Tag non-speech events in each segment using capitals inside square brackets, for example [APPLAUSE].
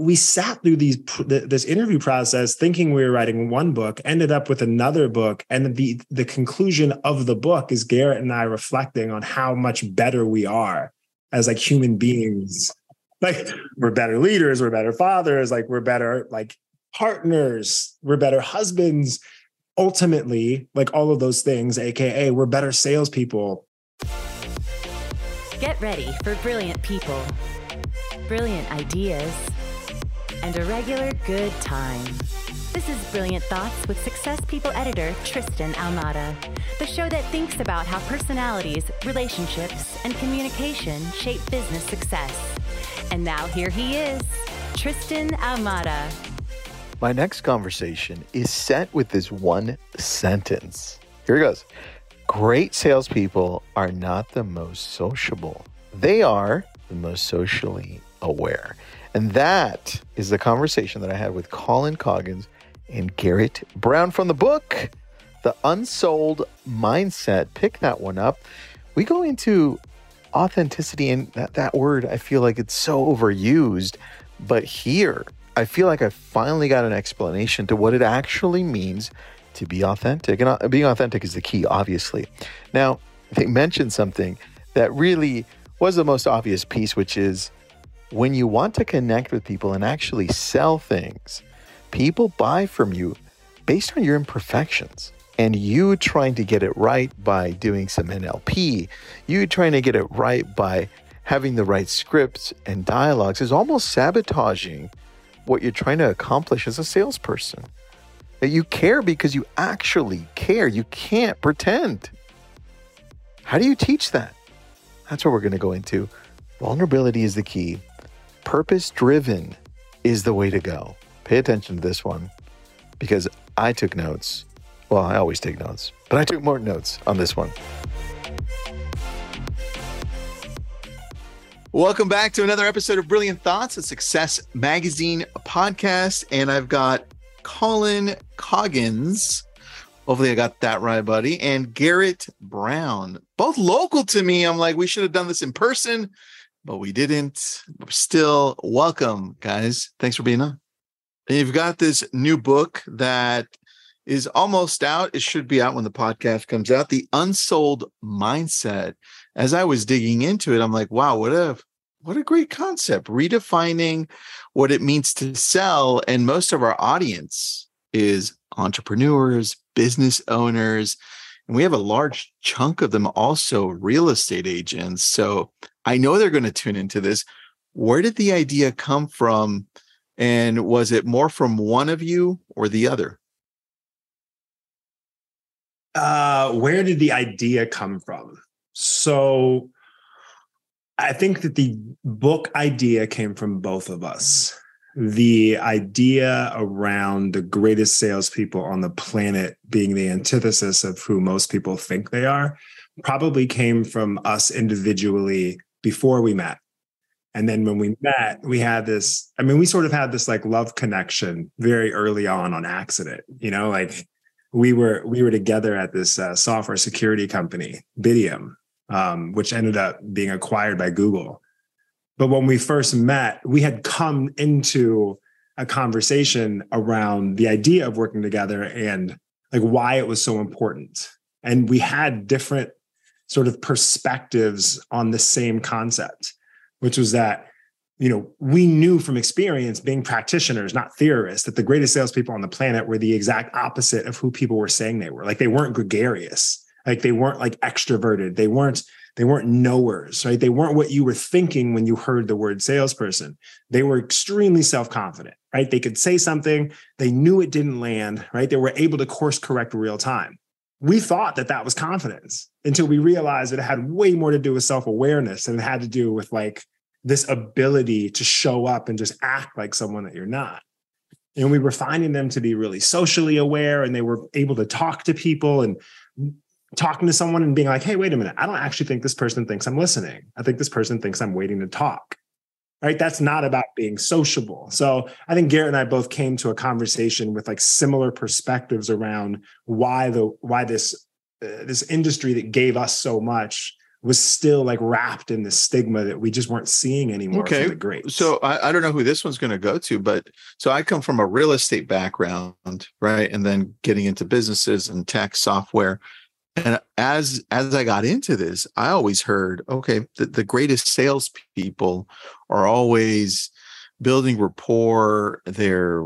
we sat through these this interview process thinking we were writing one book ended up with another book and the the conclusion of the book is garrett and i reflecting on how much better we are as like human beings. Like we're better leaders we're better fathers like we're better like partners we're better husbands. Ultimately like all of those things aka we're better salespeople. Get ready for brilliant people. Brilliant ideas and a regular good time. This is Brilliant Thoughts with Success People editor Tristan Ahumada, the show that thinks about how personalities, relationships, and communication shape business success. And now here he is, Tristan Ahumada. My next conversation is set with this one sentence. Here it goes Great salespeople are not the most sociable, they are the most socially aware. And that is the conversation that I had with Colin Coggins and Garrett Brown from the book, The Unsold Mindset. Pick that one up. We go into authenticity, and that, that word, I feel like it's so overused. But here, I feel like I finally got an explanation to what it actually means to be authentic. And uh, being authentic is the key, obviously. Now, they mentioned something that really was the most obvious piece, which is when you want to connect with people and actually sell things, people buy from you based on your imperfections. And you trying to get it right by doing some NLP, you trying to get it right by having the right scripts and dialogues is almost sabotaging what you're trying to accomplish as a salesperson. That you care because you actually care. You can't pretend. How do you teach that? That's what we're going to go into. Vulnerability is the key. Purpose driven is the way to go. Pay attention to this one because I took notes. Well, I always take notes, but I took more notes on this one. Welcome back to another episode of Brilliant Thoughts, a Success Magazine podcast. And I've got Colin Coggins. Hopefully, I got that right, buddy. And Garrett Brown, both local to me. I'm like, we should have done this in person but we didn't. Still, welcome, guys. Thanks for being on. And you've got this new book that is almost out. It should be out when the podcast comes out. The Unsold Mindset. As I was digging into it, I'm like, wow, what a what a great concept. Redefining what it means to sell. And most of our audience is entrepreneurs, business owners, and we have a large chunk of them also real estate agents. So I know they're going to tune into this. Where did the idea come from? And was it more from one of you or the other? Uh, where did the idea come from? So I think that the book idea came from both of us the idea around the greatest salespeople on the planet being the antithesis of who most people think they are probably came from us individually before we met. And then when we met, we had this, I mean, we sort of had this like love connection very early on on accident, you know, like we were, we were together at this uh, software security company, Bitium, um, which ended up being acquired by Google. But when we first met, we had come into a conversation around the idea of working together and like why it was so important. And we had different sort of perspectives on the same concept, which was that, you know, we knew from experience being practitioners, not theorists, that the greatest salespeople on the planet were the exact opposite of who people were saying they were. Like they weren't gregarious, like they weren't like extroverted, they weren't they weren't knowers, right? They weren't what you were thinking when you heard the word salesperson. They were extremely self confident, right? They could say something, they knew it didn't land, right? They were able to course correct real time. We thought that that was confidence until we realized that it had way more to do with self awareness and it had to do with like this ability to show up and just act like someone that you're not. And we were finding them to be really socially aware and they were able to talk to people and talking to someone and being like, hey, wait a minute, I don't actually think this person thinks I'm listening. I think this person thinks I'm waiting to talk. Right. That's not about being sociable. So I think Garrett and I both came to a conversation with like similar perspectives around why the why this uh, this industry that gave us so much was still like wrapped in the stigma that we just weren't seeing anymore okay. the greats. So I, I don't know who this one's going to go to, but so I come from a real estate background, right? And then getting into businesses and tech software. And as as I got into this, I always heard, okay, the, the greatest salespeople are always building rapport. They're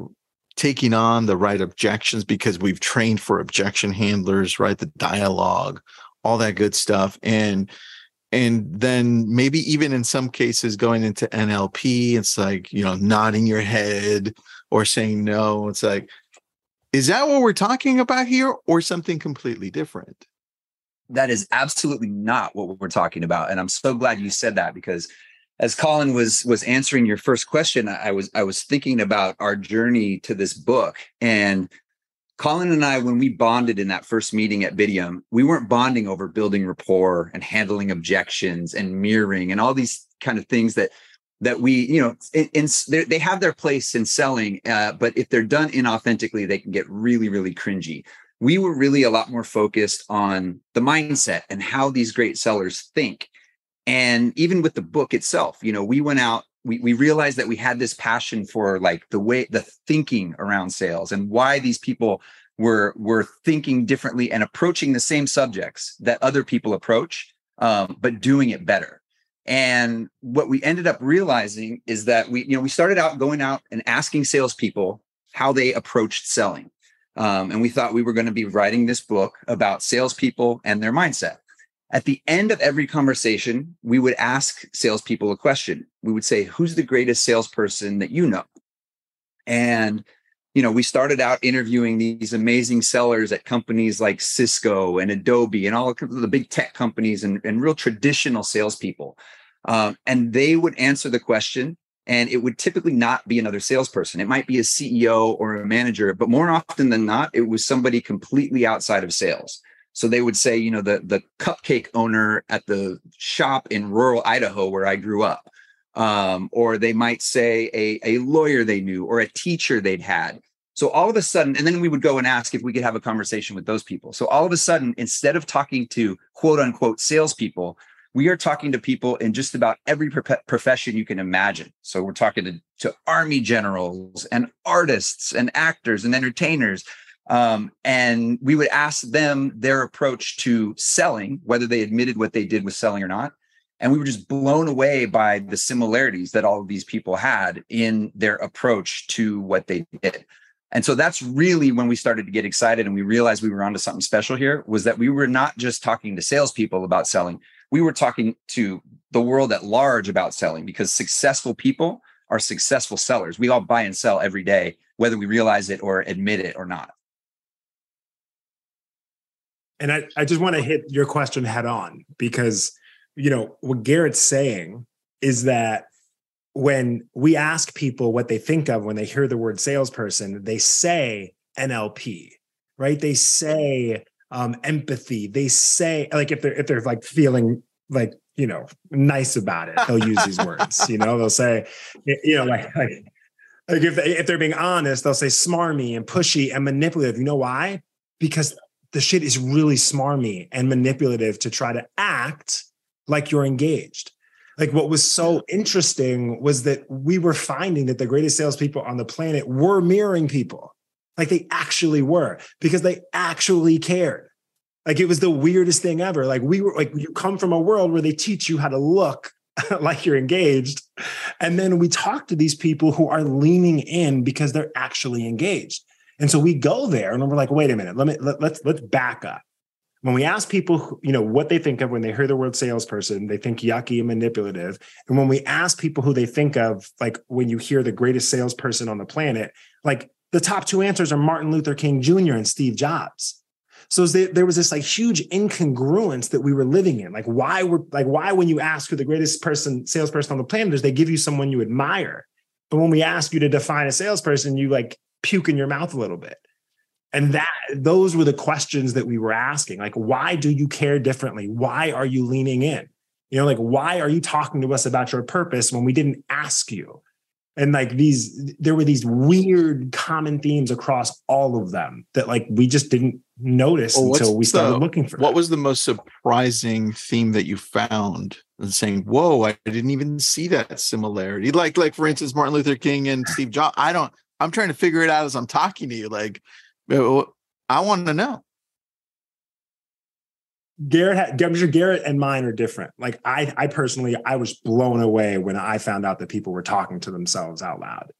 taking on the right objections because we've trained for objection handlers, right? The dialogue, all that good stuff. And and then maybe even in some cases going into NLP, it's like, you know, nodding your head or saying no. It's like, is that what we're talking about here or something completely different? That is absolutely not what we're talking about. And I'm so glad you said that because as Colin was was answering your first question, I was I was thinking about our journey to this book. And Colin and I, when we bonded in that first meeting at Bitium, we weren't bonding over building rapport and handling objections and mirroring and all these kind of things that that we, you know, in, in they have their place in selling, uh, but if they're done inauthentically, they can get really, really cringy. We were really a lot more focused on the mindset and how these great sellers think. And even with the book itself you know we went out we, we realized that we had this passion for like the way the thinking around sales and why these people were were thinking differently and approaching the same subjects that other people approach um, but doing it better. And what we ended up realizing is that we you know we started out going out and asking salespeople how they approached selling um, and we thought we were going to be writing this book about salespeople and their mindset at the end of every conversation, we would ask salespeople a question. We would say, Who's the greatest salesperson that you know? And you know, we started out interviewing these amazing sellers at companies like Cisco and Adobe and all the big tech companies and, and real traditional salespeople. Um, and they would answer the question, and it would typically not be another salesperson. It might be a CEO or a manager, but more often than not, it was somebody completely outside of sales. So they would say, you know, the the cupcake owner at the shop in rural Idaho where I grew up, um, or they might say a a lawyer they knew or a teacher they'd had. So all of a sudden, and then we would go and ask if we could have a conversation with those people. So all of a sudden, instead of talking to quote unquote salespeople, we are talking to people in just about every profession you can imagine. So we're talking to, to army generals and artists and actors and entertainers um, and we would ask them their approach to selling, whether they admitted what they did with selling or not. And we were just blown away by the similarities that all of these people had in their approach to what they did. And so that's really when we started to get excited and we realized we were onto something special here was that we were not just talking to salespeople about selling, we were talking to the world at large about selling because successful people are successful sellers. We all buy and sell every day, whether we realize it or admit it or not and I, I just want to hit your question head on because you know what Garrett's saying is that when we ask people what they think of when they hear the word salesperson, they say NLP, right? They say um, empathy. They say like if they're if they're like feeling like you know nice about it, they'll use these words. You know, they'll say you know like like, like if they, if they're being honest, they'll say smarmy and pushy and manipulative. You know why? Because the shit is really smarmy and manipulative to try to act like you're engaged. Like what was so interesting was that we were finding that the greatest salespeople on the planet were mirroring people. Like they actually were because they actually cared. Like it was the weirdest thing ever. Like we were like you come from a world where they teach you how to look [LAUGHS] like you're engaged. And then we talk to these people who are leaning in because they're actually engaged. And so we go there and we're like, wait a minute, let me let, let's let's back up. When we ask people, you know, what they think of when they hear the word salesperson, they think yucky and manipulative. And when we ask people who they think of, like when you hear the greatest salesperson on the planet, like the top two answers are Martin Luther King Jr. and Steve Jobs. So there was this like huge incongruence that we were living in. Like why were like why when you ask who the greatest person salesperson on the planet is, they give you someone you admire. But when we ask you to define a salesperson, you like puke in your mouth a little bit and that those were the questions that we were asking like why do you care differently why are you leaning in you know like why are you talking to us about your purpose when we didn't ask you and like these there were these weird common themes across all of them that like we just didn't notice Well, until we started the- looking for What that. was the most surprising theme that you found? And saying, "Whoa, I didn't even see that similarity." Like, like for instance, Martin Luther King and Steve Jobs. I don't. I'm trying to figure it out as I'm talking to you. Like, uh, I want to know. Garrett, Garrett and mine are different. Like I, I personally, I was blown away when I found out that people were talking to themselves out loud.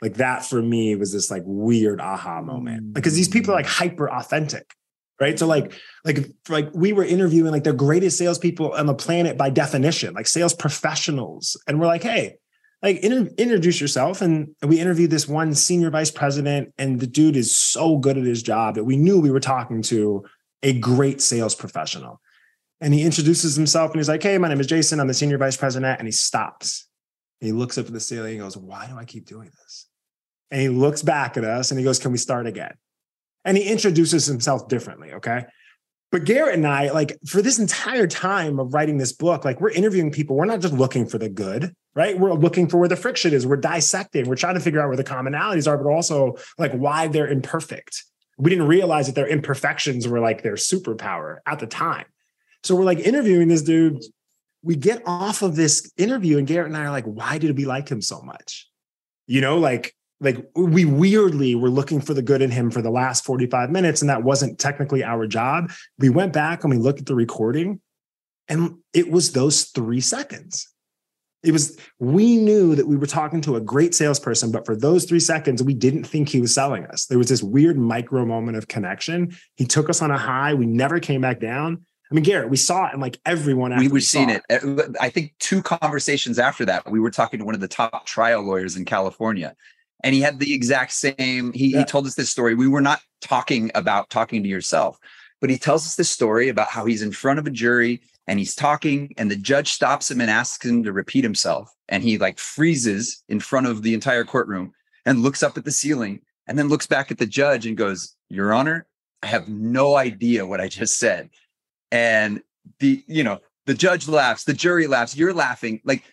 Like that for me was this like weird aha moment because these people are like hyper authentic, right? So like, like, like we were interviewing like the greatest salespeople on the planet by definition, like sales professionals, and we're like, hey, like introduce yourself. And we interviewed this one senior vice president, and the dude is so good at his job that we knew we were talking to a great sales professional. And he introduces himself and he's like, Hey, my name is Jason. I'm the senior vice president. And he stops. He looks up at the ceiling and goes, Why do I keep doing this? And he looks back at us and he goes, Can we start again? And he introduces himself differently. Okay. But Garrett and I, like for this entire time of writing this book, like we're interviewing people. We're not just looking for the good, right? We're looking for where the friction is. We're dissecting. We're trying to figure out where the commonalities are, but also like why they're imperfect we didn't realize that their imperfections were like their superpower at the time. So we're like interviewing this dude. We get off of this interview, and Garrett and I are like, why did we like him so much? You know, like, like we weirdly were looking for the good in him for the last 45 minutes, and that wasn't technically our job. We went back and we looked at the recording, and it was those three seconds. It was, we knew that we were talking to a great salesperson, but for those three seconds, we didn't think he was selling us. There was this weird micro moment of connection. He took us on a high. We never came back down. I mean, Garrett, we saw it and like everyone we were seeing it. Uh, I think two conversations after that, we were talking to one of the top trial lawyers in California, and he had the exact same. He, Yeah. he told us this story. We were not talking about talking to yourself, but he tells us this story about how he's in front of a jury and he's talking, and the judge stops him and asks him to repeat himself, and he like freezes in front of the entire courtroom and looks up at the ceiling, and then looks back at the judge and goes, "Your Honor, I have no idea what I just said." and the you know the judge laughs the jury laughs you're laughing like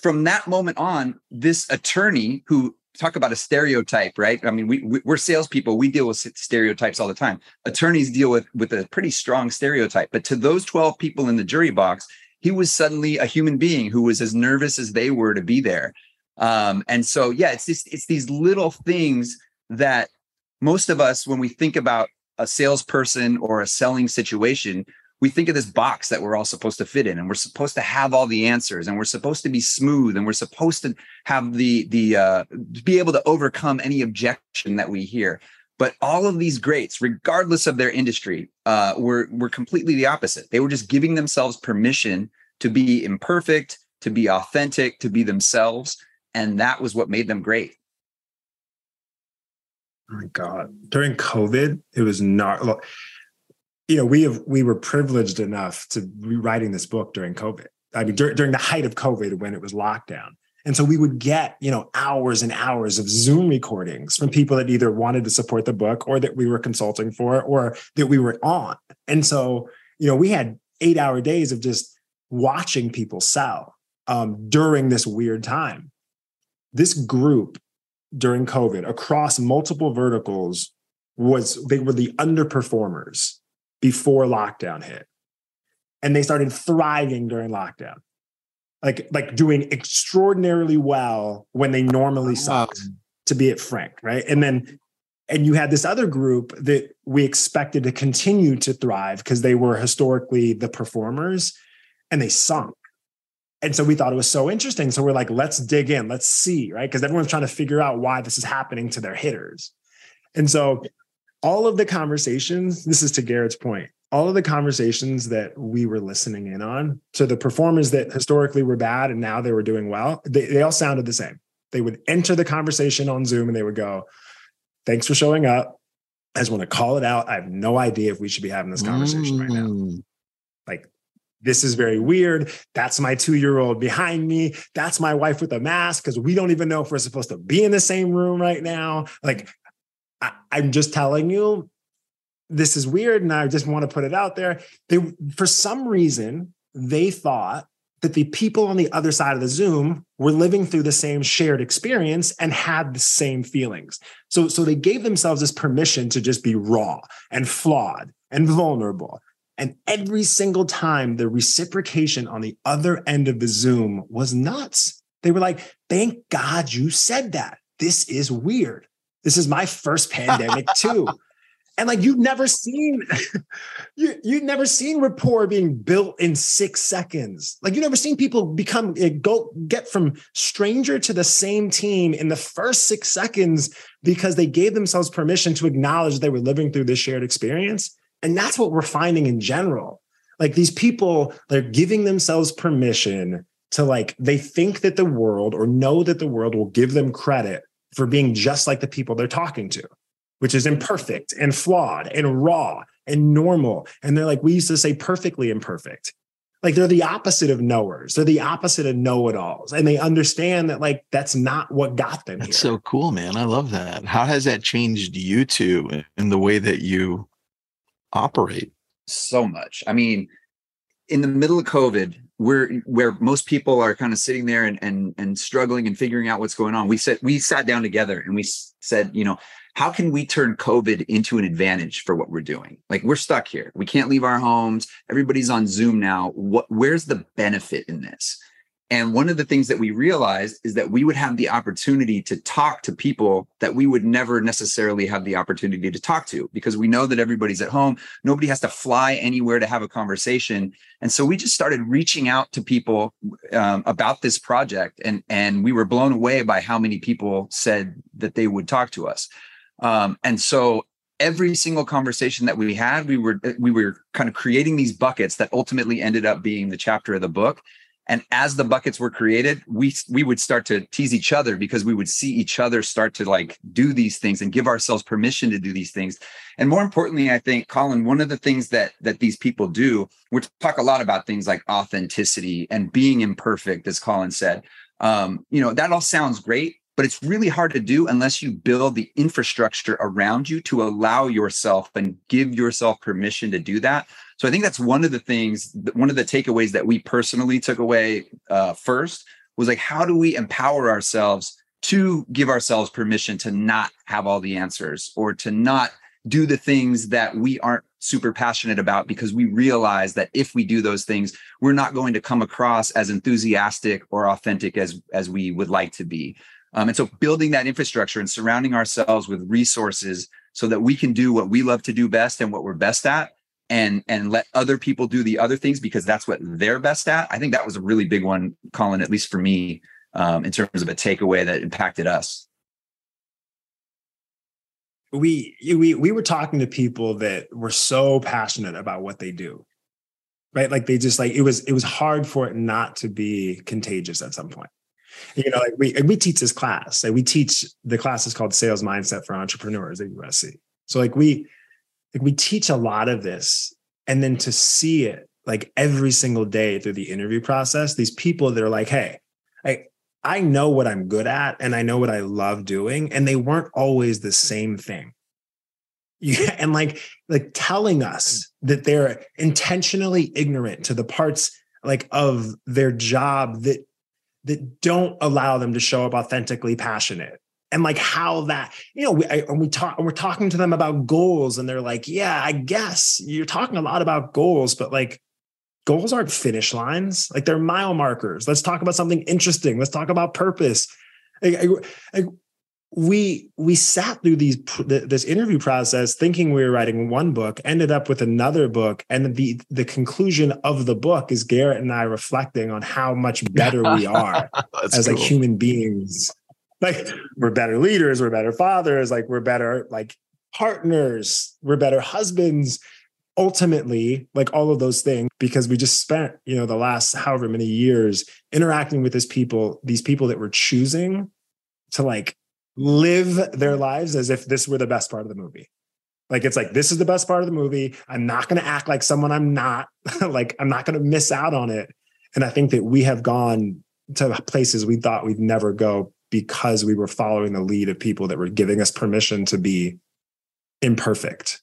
from that moment on this attorney who talk about a stereotype right? I mean we, we we're salespeople we deal with stereotypes all the time. Attorneys deal with with a pretty strong stereotype but to those 12 people in the jury box he was suddenly a human being who was as nervous as they were to be there. Um and so yeah it's just it's these little things that most of us when we think about a salesperson or a selling situation we think of this box that we're all supposed to fit in and we're supposed to have all the answers and we're supposed to be smooth and we're supposed to have the the uh be able to overcome any objection that we hear. But all of these greats regardless of their industry uh were were completely the opposite. They were just giving themselves permission to be imperfect to be authentic to be themselves and that was what made them great. Oh my God. During COVID, it was not you know, we have we were privileged enough to be writing this book during COVID. I mean, dur- during the height of COVID when it was lockdown. And so we would get, you know, hours and hours of Zoom recordings from people that either wanted to support the book or that we were consulting for or that we were on. And so, you know, we had eight hour days of just watching people sell um, during this weird time. This group during COVID across multiple verticals was they were the underperformers before lockdown hit. And they started thriving during lockdown. Like like doing extraordinarily well when they normally sucked, to be it frank, right? And then and you had this other group that we expected to continue to thrive because they were historically the performers and they sunk. And so we thought it was so interesting. So we're like, let's dig in, let's see, right? Because everyone's trying to figure out why this is happening to their hitters. And so all of the conversations, this is to Garrett's point, all of the conversations that we were listening in on to the performers that historically were bad and now they were doing well, they, they all sounded the same. They would enter the conversation on Zoom and they would go, Thanks for showing up. I just want to call it out. I have no idea if we should be having this conversation right now Mm. like this is very weird. That's my two year old behind me. That's my wife with a mask because we don't even know if we're supposed to be in the same room right now. Like, I, I'm just telling you, this is weird. And I just want to put it out there. They, for some reason, they thought that the people on the other side of the Zoom were living through the same shared experience and had the same feelings. So, so they gave themselves this permission to just be raw and flawed and vulnerable. And every single time the reciprocation on the other end of the Zoom was nuts. They were like, thank God you said that. This is weird. This is my first pandemic [LAUGHS] too. And like you've never seen [LAUGHS] you you've never seen rapport being built in six seconds. Like you've never seen people become eh, go get from stranger to the same team in the first six seconds because they gave themselves permission to acknowledge they were living through this shared experience. And that's what we're finding in general. Like these people they're giving themselves permission to like they think that the world or know that the world will give them credit for being just like the people they're talking to which is imperfect and flawed and raw and normal. And they're like, we used to say perfectly imperfect. Like they're the opposite of knowers. They're the opposite of know-it-alls. And they understand that like that's not what got them That's here. so cool, man. I love that. How has that changed you two in the way that you operate? So much. I mean, in the middle of COVID, we're where most people are kind of sitting there and and and struggling and figuring out what's going on. We said we sat down together and we said, you know, how can we turn COVID into an advantage for what we're doing? Like we're stuck here. We can't leave our homes. Everybody's on Zoom now. What where's the benefit in this? And one of the things that we realized is that we would have the opportunity to talk to people that we would never necessarily have the opportunity to talk to because we know that everybody's at home. Nobody has to fly anywhere to have a conversation. And so we just started reaching out to people um, about this project. And, and we were blown away by how many people said that they would talk to us. Um, and so every single conversation that we had, we were we were kind of creating these buckets that ultimately ended up being the chapter of the book. And as the buckets were created, we we would start to tease each other because we would see each other start to like do these things and give ourselves permission to do these things. And more importantly, I think, Colin, one of the things that that these people do, we talk a lot about things like authenticity and being imperfect, as Colin said. Um, you know, that all sounds great, but it's really hard to do unless you build the infrastructure around you to allow yourself and give yourself permission to do that so i think that's one of the things one of the takeaways that we personally took away uh, first was like how do we empower ourselves to give ourselves permission to not have all the answers or to not do the things that we aren't super passionate about because we realize that if we do those things we're not going to come across as enthusiastic or authentic as as we would like to be. Um, and so building that infrastructure and surrounding ourselves with resources so that we can do what we love to do best and what we're best at and and let other people do the other things because that's what they're best at. I think that was a really big one, Colin, at least for me, um, in terms of a takeaway that impacted us. We we we were talking to people that were so passionate about what they do. Right. Like they just like it was it was hard for it not to be contagious at some point you know, like we we teach this class. Like we teach the class is called Sales Mindset for Entrepreneurs at USC. So like we like we teach a lot of this, and then to see it like every single day through the interview process, these people that are like, hey, I I know what I'm good at and I know what I love doing, and they weren't always the same thing. Yeah, [LAUGHS] and like like telling us that they're intentionally ignorant to the parts like of their job that that don't allow them to show up authentically passionate and like how that you know we, I, and we talk and we're talking to them about goals and they're like yeah i guess you're talking a lot about goals but like goals aren't finish lines. Like they're mile markers. Let's talk about something interesting. Let's talk about purpose. I, I, we we sat through these this interview process thinking we were writing one book ended up with another book and the the conclusion of the book is garrett and i reflecting on how much better we [LAUGHS] are as cool. like human beings like we're better leaders we're better fathers like we're better like partners we're better husbands ultimately like all of those things because we just spent you know the last however many years interacting with these people these people that we're choosing to like live their lives as if this were the best part of the movie. Like it's like this is the best part of the movie. I'm not going to act like someone I'm not. [LAUGHS] like I'm not going to miss out on it. And I think that we have gone to places we thought we'd never go because we were following the lead of people that were giving us permission to be imperfect.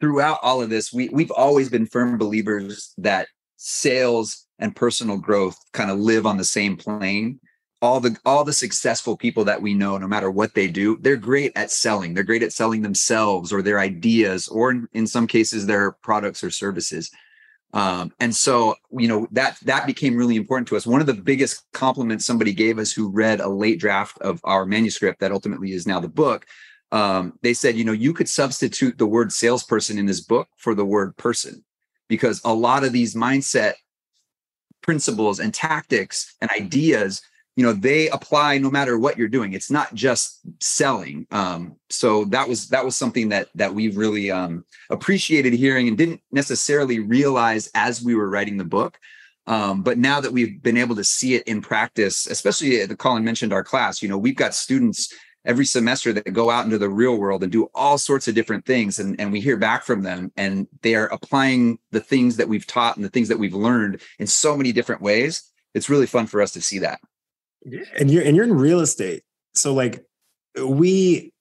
Throughout all of this, we we've always been firm believers that sales and personal growth kind of live on the same plane. All the all the successful people that we know no matter what they do they're great at selling. They're great at selling themselves or their ideas or in, in some cases their products or services um, and so you know that that became really important to us. One of the biggest compliments somebody gave us who read a late draft of our manuscript that ultimately is now the book um, they said you know you could substitute the word salesperson in this book for the word person because a lot of these mindset principles and tactics and ideas you know they apply no matter what you're doing. It's not just selling. Um, so that was that was something that that we really um, appreciated hearing and didn't necessarily realize as we were writing the book. Um, but now that we've been able to see it in practice especially the colin mentioned our class you know we've got students every semester that go out into the real world and do all sorts of different things and, and we hear back from them and they're applying the things that we've taught and the things that we've learned in so many different ways. It's really fun for us to see that and you're and you're in real estate. So like we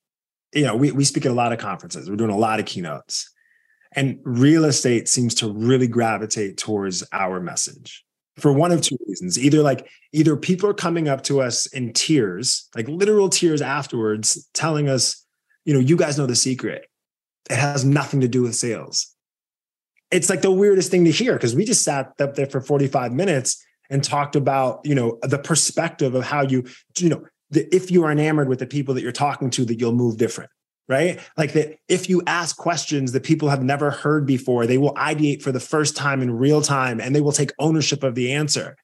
you know we, we speak at a lot of conferences. We're doing a lot of keynotes. And real estate seems to really gravitate towards our message for one of two reasons. Either like either people are coming up to us in tears like literal tears afterwards telling us you know you guys know the secret. It has nothing to do with sales. It's like the weirdest thing to hear because we just sat up there for 45 minutes and talked about you know the perspective of how you you know the, if you are enamored with the people that you're talking to that you'll move different right? Like that if you ask questions that people have never heard before they will ideate for the first time in real time and they will take ownership of the answer.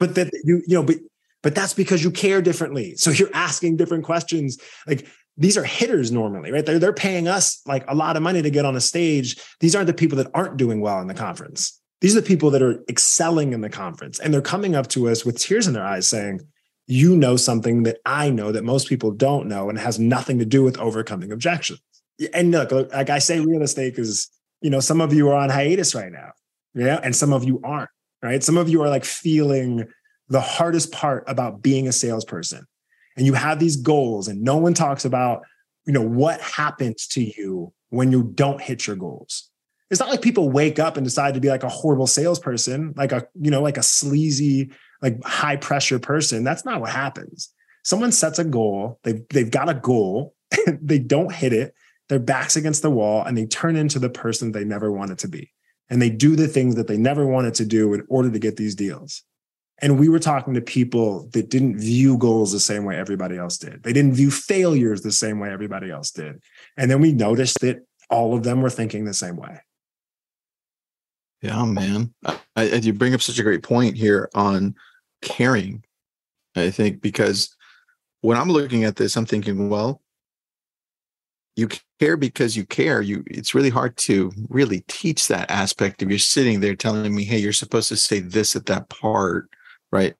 But that you you know but but that's because you care differently. So you're asking different questions. Like these are hitters normally right? They're, they're paying us like a lot of money to get on a stage. These aren't the people that aren't doing well in the conference these are the people that are excelling in the conference and they're coming up to us with tears in their eyes saying, You know something that I know that most people don't know and has nothing to do with overcoming objections. And look, like I say, real estate is, you know, some of you are on hiatus right now. Yeah. And some of you aren't, right? Some of you are like feeling the hardest part about being a salesperson. And you have these goals, and no one talks about, you know, what happens to you when you don't hit your goals it's not like people wake up and decide to be like a horrible salesperson, like a, you know, like a sleazy, like high pressure person. That's not what happens. Someone sets a goal, they've, they've got a goal, [LAUGHS] they don't hit it, their backs against the wall, and they turn into the person they never wanted to be. And they do the things that they never wanted to do in order to get these deals. And we were talking to people that didn't view goals the same way everybody else did. They didn't view failures the same way everybody else did. And then we noticed that all of them were thinking the same way. Yeah, man. I, you bring up such a great point here on caring. I think because when I'm looking at this, I'm thinking, well, you care because you care. You it's really hard to really teach that aspect if you're sitting there telling me, hey, you're supposed to say this at that part, right?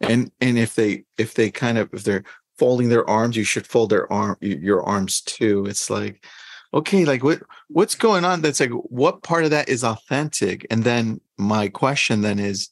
And and if they if they kind of if they're folding their arms, you should fold their arm your arms too. It's like, okay like what what's going on that's like what part of that is authentic? And then my question then is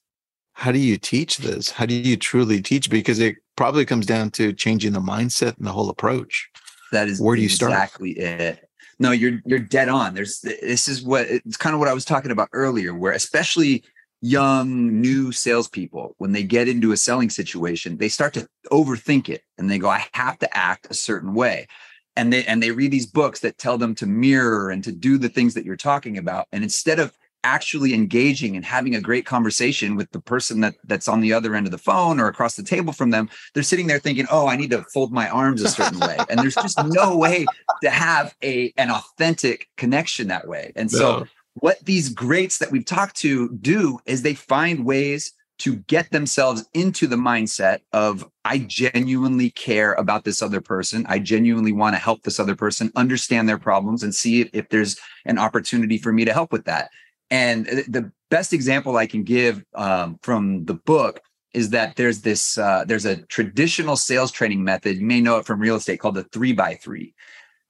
how do you teach this? How do you truly teach? Because it probably comes down to changing the mindset and the whole approach. That is where do you start? exactly it. No you're you're dead on. There's this is what it's kind of what i was talking about earlier where especially young new salespeople when they get into a selling situation they start to overthink it and they go i have to act a certain way and they and they read these books that tell them to mirror and to do the things that you're talking about. And instead of actually engaging and having a great conversation with the person that that's on the other end of the phone or across the table from them they're sitting there thinking oh i need to fold my arms a certain way. And there's just no way to have a an authentic connection that way. And so no. what these greats that we've talked to do is they find ways to get themselves into the mindset of I genuinely care about this other person. I genuinely want to help this other person understand their problems and see if there's an opportunity for me to help with that. And the best example I can give um, from the book is that there's this uh, there's a traditional sales training method. You may know it from real estate called the three by three.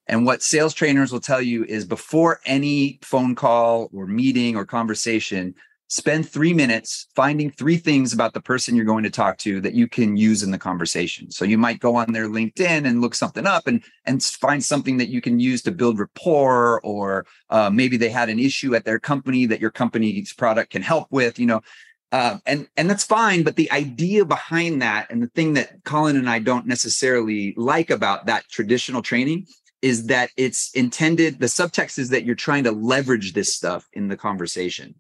And what sales trainers will tell you is before any phone call or meeting or conversation, spend three minutes finding three things about the person you're going to talk to that you can use in the conversation. So you might go on their LinkedIn and look something up and and find something that you can use to build rapport, or uh, maybe they had an issue at their company that your company's product can help with. You know, uh, and and that's fine. But the idea behind that, and the thing that Colin and I don't necessarily like about that traditional training, is that it's intended. The subtext is that you're trying to leverage this stuff in the conversation.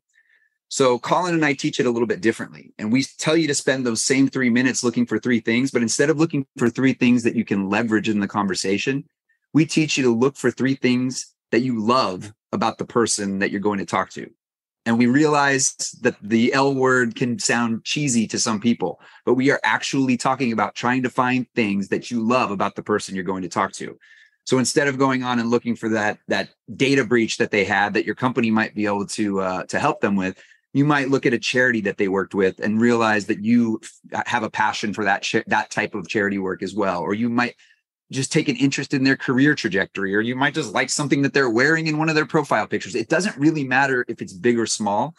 So Colin and I teach it a little bit differently. And we tell you to spend those same three minutes looking for three things. But instead of looking for three things that you can leverage in the conversation, we teach you to look for three things that you love about the person that you're going to talk to. And we realize that the L word can sound cheesy to some people, but we are actually talking about trying to find things that you love about the person you're going to talk to. So instead of going on and looking for that that data breach that they had that your company might be able to uh, to help them with, you might look at a charity that they worked with and realize that you have a passion for that that type of charity work as well or you might just take an interest in their career trajectory or you might just like something that they're wearing in one of their profile pictures. It doesn't really matter if it's big or small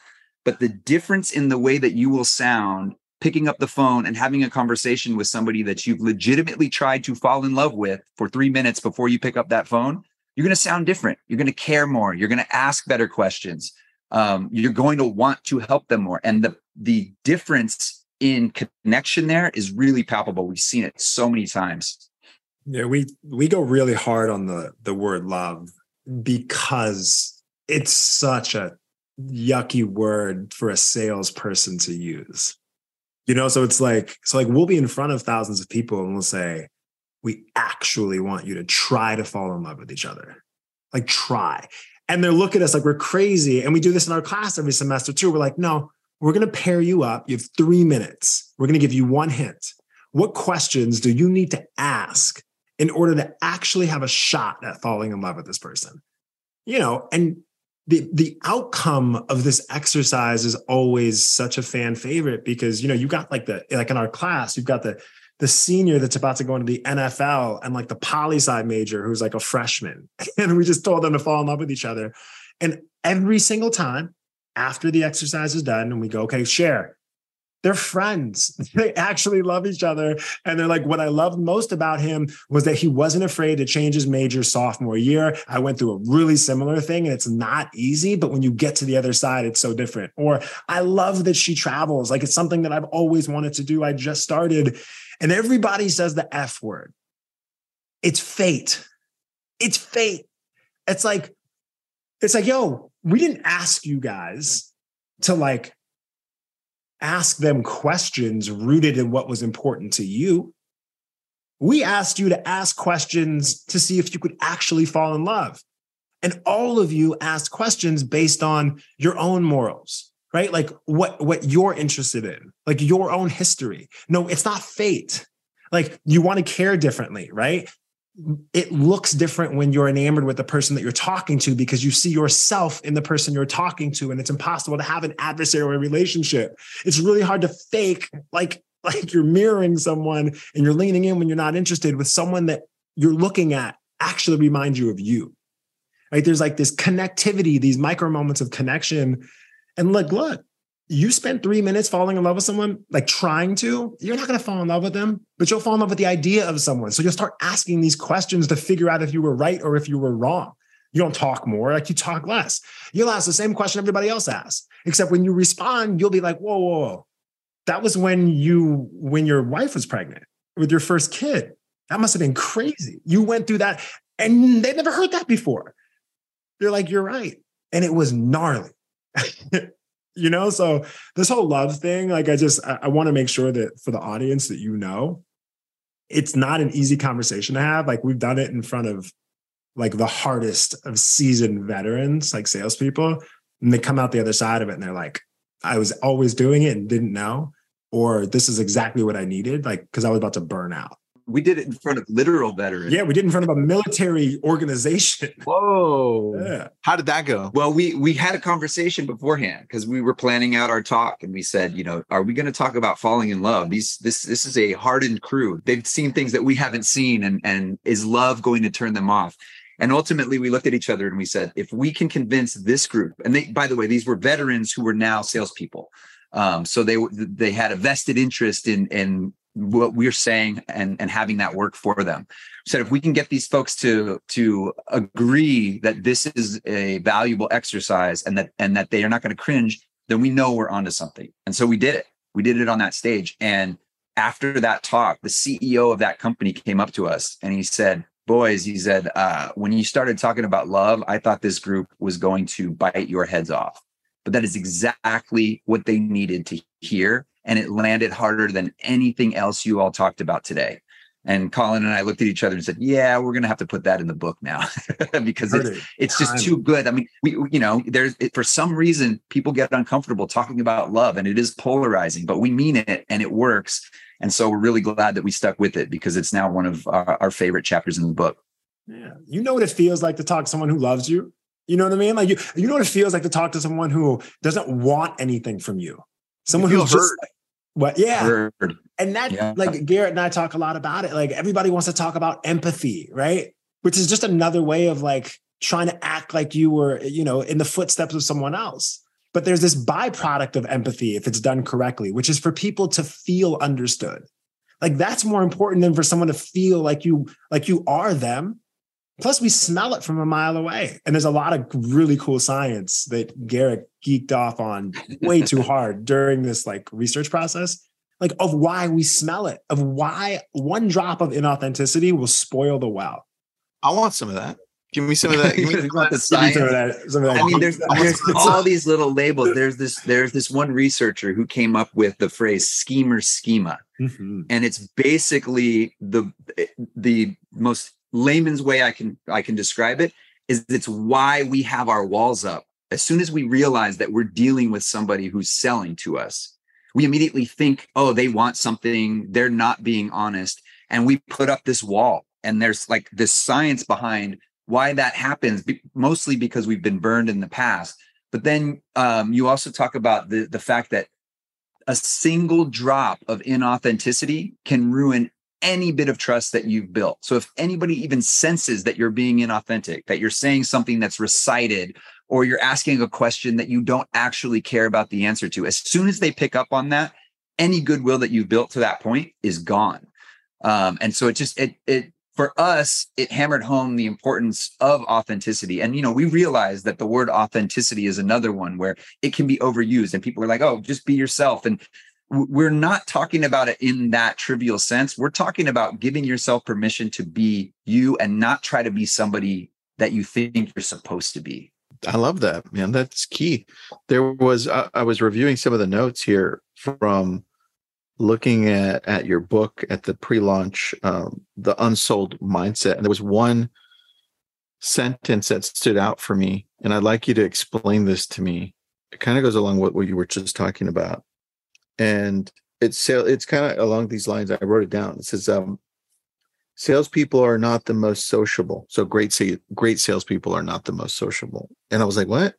but the difference in the way that you will sound picking up the phone and having a conversation with somebody that you've legitimately tried to fall in love with for 3 minutes before you pick up that phone you're going to sound different. You're going to care more. You're going to ask better questions um, you're going to want to help them more. And the the difference in connection there is really palpable. We've seen it so many times. Yeah, we we go really hard on the the word love because it's such a yucky word for a salesperson to use. You know, so it's like so like we'll be in front of thousands of people and we'll say, we actually want you to try to fall in love with each other. Like try and they're looking at us like we're crazy. And we do this in our class every semester too. We're like, no, we're going to pair you up. You have three minutes. We're going to give you one hint. What questions do you need to ask in order to actually have a shot at falling in love with this person? You know, and the the outcome of this exercise is always such a fan favorite because you know you got like the like in our class you've got the the senior that's about to go into the NFL and like the poli sci major who's like a freshman. [LAUGHS] And we just told them to fall in love with each other. And every single time after the exercise is done and we go, okay, share. They're friends. [LAUGHS] They actually love each other. And they're like, what I loved most about him was that he wasn't afraid to change his major sophomore year. I went through a really similar thing and it's not easy, but when you get to the other side, it's so different. Or I love that she travels. Like it's something that I've always wanted to do. I just started and everybody says the F word. It's fate. It's fate. It's like, it's like, yo, we didn't ask you guys to like ask them questions rooted in what was important to you. We asked you to ask questions to see if you could actually fall in love. And all of you asked questions based on your own morals, right? Like what what you're interested in, like your own history. No, it's not fate. Like you want to care differently, right? It looks different when you're enamored with the person that you're talking to because you see yourself in the person you're talking to, and it's impossible to have an adversarial relationship. It's really hard to fake like [LAUGHS] like you're mirroring someone and you're leaning in when you're not interested with someone that you're looking at actually reminds you of you right there's like this connectivity these micro moments of connection and look look you spend three minutes falling in love with someone, like trying to, you're not going to fall in love with them, but you'll fall in love with the idea of someone. So you'll start asking these questions to figure out if you were right or if you were wrong. You don't talk more, like you talk less. You'll ask the same question everybody else asks, except when you respond, you'll be like, whoa, whoa, whoa. That was when you, when your wife was pregnant with your first kid. That must have been crazy. You went through that and they never heard that before. They're like, you're right. And it was gnarly. [LAUGHS] you know so this whole love thing like i just i, I want to make sure that for the audience that you know it's not an easy conversation to have like we've done it in front of like the hardest of seasoned veterans like salespeople and they come out the other side of it and they're like i was always doing it and didn't know or this is exactly what i needed like because i was about to burn out we did it in front of literal veterans. Yeah, we did in front of a military organization. [LAUGHS] Whoa. Yeah. How did that go? Well, we we had a conversation beforehand because we were planning out our talk and we said, you know, are we going to talk about falling in love? These this this is a hardened crew. They've seen things that we haven't seen and and is love going to turn them off? And ultimately, we looked at each other and we said, if we can convince this group, and they, by the way, these were veterans who were now salespeople. Um, so they they had a vested interest in in what we're saying and and having that work for them. said if we can get these folks to to agree that this is a valuable exercise and that and that they are not going to cringe, then we know we're onto something. And so we did it. We did it on that stage. And after that talk, the CEO of that company came up to us and he said, boys, he said, uh, when you started talking about love, I thought this group was going to bite your heads off. But that is exactly what they needed to hear. And it landed harder than anything else you all talked about today. And Colin and I looked at each other and said, "Yeah, we're going to have to put that in the book now [LAUGHS] because it's it. it's just too good." I mean, we you know, there's it, for some reason people get uncomfortable talking about love, and it is polarizing, but we mean it and it works. And so we're really glad that we stuck with it because it's now one of our, our favorite chapters in the book. Yeah. You know what it feels like to talk to someone who loves you? You know what I mean? Like you, you know what it feels like to talk to someone who doesn't want anything from you. Someone who's just like, what? Yeah. Heard. And that, yeah. like Garrett and I talk a lot about it. Like everybody wants to talk about empathy, right? Which is just another way of like trying to act like you were, you know, in the footsteps of someone else. But there's this byproduct of empathy if it's done correctly, which is for people to feel understood. Like that's more important than for someone to feel like you like you are them. Plus, we smell it from a mile away. And there's a lot of really cool science that Garrett geeked off on way too hard [LAUGHS] during this like research process, like of why we smell it, of why one drop of inauthenticity will spoil the well. I want some of that. Give me [LAUGHS] some of that. Give me some of that. Some of that. I mean, there's, there's all these little labels. There's this there's this one researcher who came up with the phrase schemer schema, mm-hmm. and it's basically the the most layman's way I can I can describe it is it's why we have our walls up. As soon as we realize that we're dealing with somebody who's selling to us, we immediately think, oh, they want something. They're not being honest, and we put up this wall. And there's like this science behind why that happens, mostly because we've been burned in the past. But then um, you also talk about the the fact that a single drop of inauthenticity can ruin any bit of trust that you've built. So if anybody even senses that you're being inauthentic, that you're saying something that's recited, or you're asking a question that you don't actually care about the answer to, as soon as they pick up on that, any goodwill that you've built to that point is gone. Um, and so it just it it for us, it hammered home the importance of authenticity. And, you know, we realized that the word authenticity is another one where it can be overused and people are like, oh, just be yourself. And we're not talking about it in that trivial sense. We're talking about giving yourself permission to be you and not try to be somebody that you think you're supposed to be. I love that, man. That's key. There was, I, I was reviewing some of the notes here from looking at at your book at the pre-launch um, the unsold mindset and there was one sentence that stood out for me and i'd like you to explain this to me it kind of goes along with what you were just talking about and it's it's kind of along these lines i wrote it down it says um, salespeople are not the most sociable so great great salespeople are not the most sociable and i was like what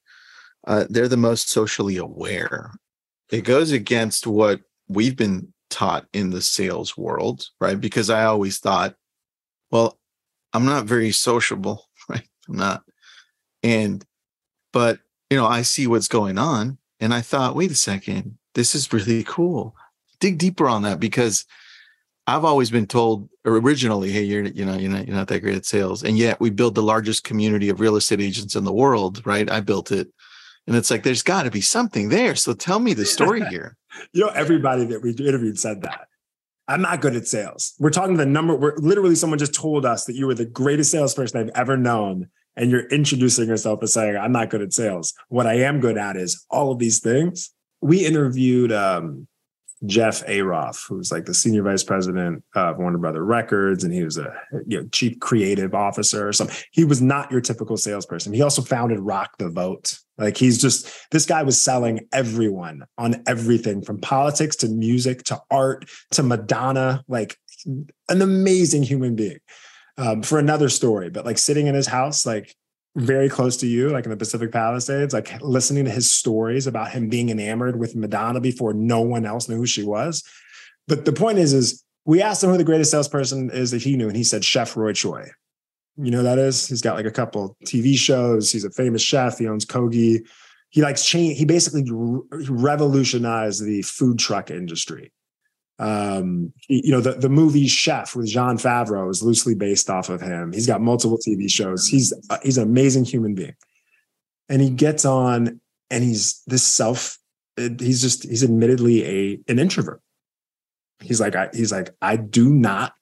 uh, they're the most socially aware it goes against what we've been taught in the sales world, right? Because I always thought, well, I'm not very sociable, [LAUGHS] right? I'm not. And, but, you know, I see what's going on. And I thought, wait a second, this is really cool. Dig deeper on that because I've always been told originally, hey, you're you know you're not you're not that great at sales, and yet we build the largest community of real estate agents in the world, right? I built it, and it's like there's got to be something there. So tell me the story [LAUGHS] here. you know, everybody that we interviewed said that. I'm not good at sales. We're talking the number. We're literally someone just told us that you were the greatest salesperson I've ever known, and you're introducing yourself as saying, "I'm not good at sales." What I am good at is all of these things. We interviewed um, Jeff Ayeroff, who's like the senior vice president of Warner Brother Records, and he was a you know, chief creative officer or something. He was not your typical salesperson. He also founded Rock the Vote. Like he's just this guy was selling everyone on everything from politics to music to art to Madonna. Like an amazing human being. Um, for another story, but like sitting in his house, like very close to you, like in the Pacific Palisades, like listening to his stories about him being enamored with Madonna before no one else knew who she was. But the point is, is we asked him who the greatest salesperson is that he knew, and he said Chef Roy Choi. You know that is? He's got like a couple TV shows. He's a famous chef. He owns Kogi. He likes change. He basically revolutionized the food truck industry. Um, you know, the, the movie Chef with Jon Favreau is loosely based off of him. He's got multiple TV shows. He's uh, he's an amazing human being, and he gets on, and he's this self. He's just he's admittedly a an introvert. He's like I, he's like I do not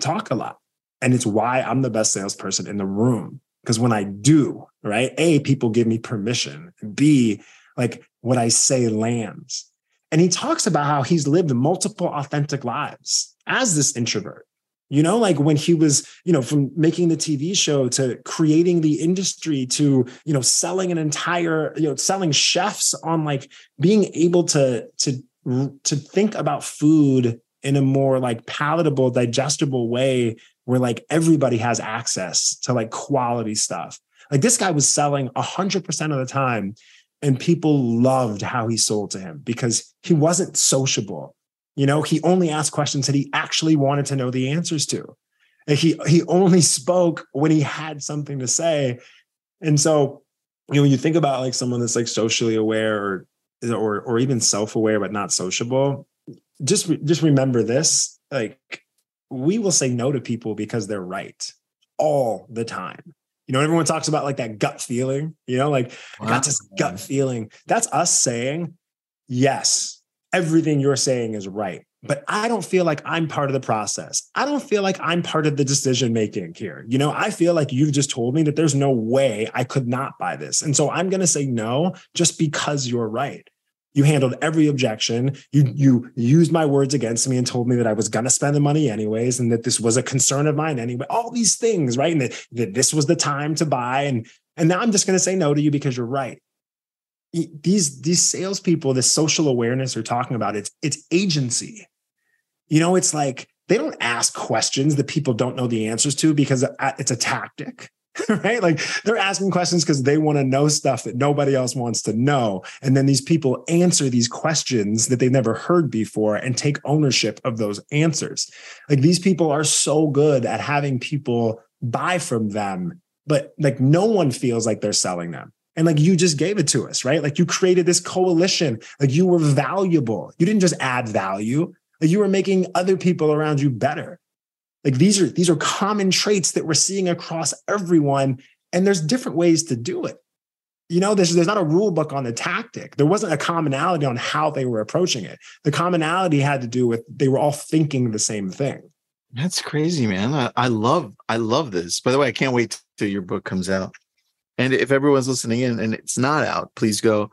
talk a lot. And it's why I'm the best salesperson in the room. Because when I do, right, A, people give me permission. B, like what I say lands. And he talks about how he's lived multiple authentic lives as this introvert. You know, like when he was, you know, from making the TV show to creating the industry to, you know, selling an entire, you know, selling chefs on like being able to to to think about food in a more like palatable, digestible way where like everybody has access to like quality stuff. Like this guy was selling 100% of the time and people loved how he sold to him because he wasn't sociable. You know, he only asked questions that he actually wanted to know the answers to. He he only spoke when he had something to say. And so, you know, when you think about like someone that's like socially aware or or or even self-aware but not sociable, just just remember this, like we will say no to people because they're right all the time. You know, everyone talks about like that gut feeling, you know, like wow. I got this gut feeling. That's us saying, yes, everything you're saying is right. But I don't feel like I'm part of the process. I don't feel like I'm part of the decision making here. You know, I feel like you've just told me that there's no way I could not buy this. And so I'm going to say no just because you're right. You handled every objection. You you used my words against me and told me that I was going to spend the money anyways, and that this was a concern of mine anyway. All these things, right? And that, that this was the time to buy, and and now I'm just going to say no to you because you're right. These these salespeople, this social awareness are talking about, it's it's agency. You know, it's like they don't ask questions that people don't know the answers to because uh, it's a tactic. [LAUGHS] right? Like they're asking questions because they want to know stuff that nobody else wants to know. And then these people answer these questions that they've never heard before and take ownership of those answers. Like these people are so good at having people buy from them, but like no one feels like they're selling them. And like you just gave it to us, right? Like you created this coalition, like you were valuable. You didn't just add value, like you were making other people around you better. Like these are these are common traits that we're seeing across everyone, and there's different ways to do it. You know, there's there's not a rule book on the tactic. There wasn't a commonality on how they were approaching it. The commonality had to do with they were all thinking the same thing. That's crazy, man. I, I love I love this. By the way, I can't wait till your book comes out. And if everyone's listening in and it's not out, please go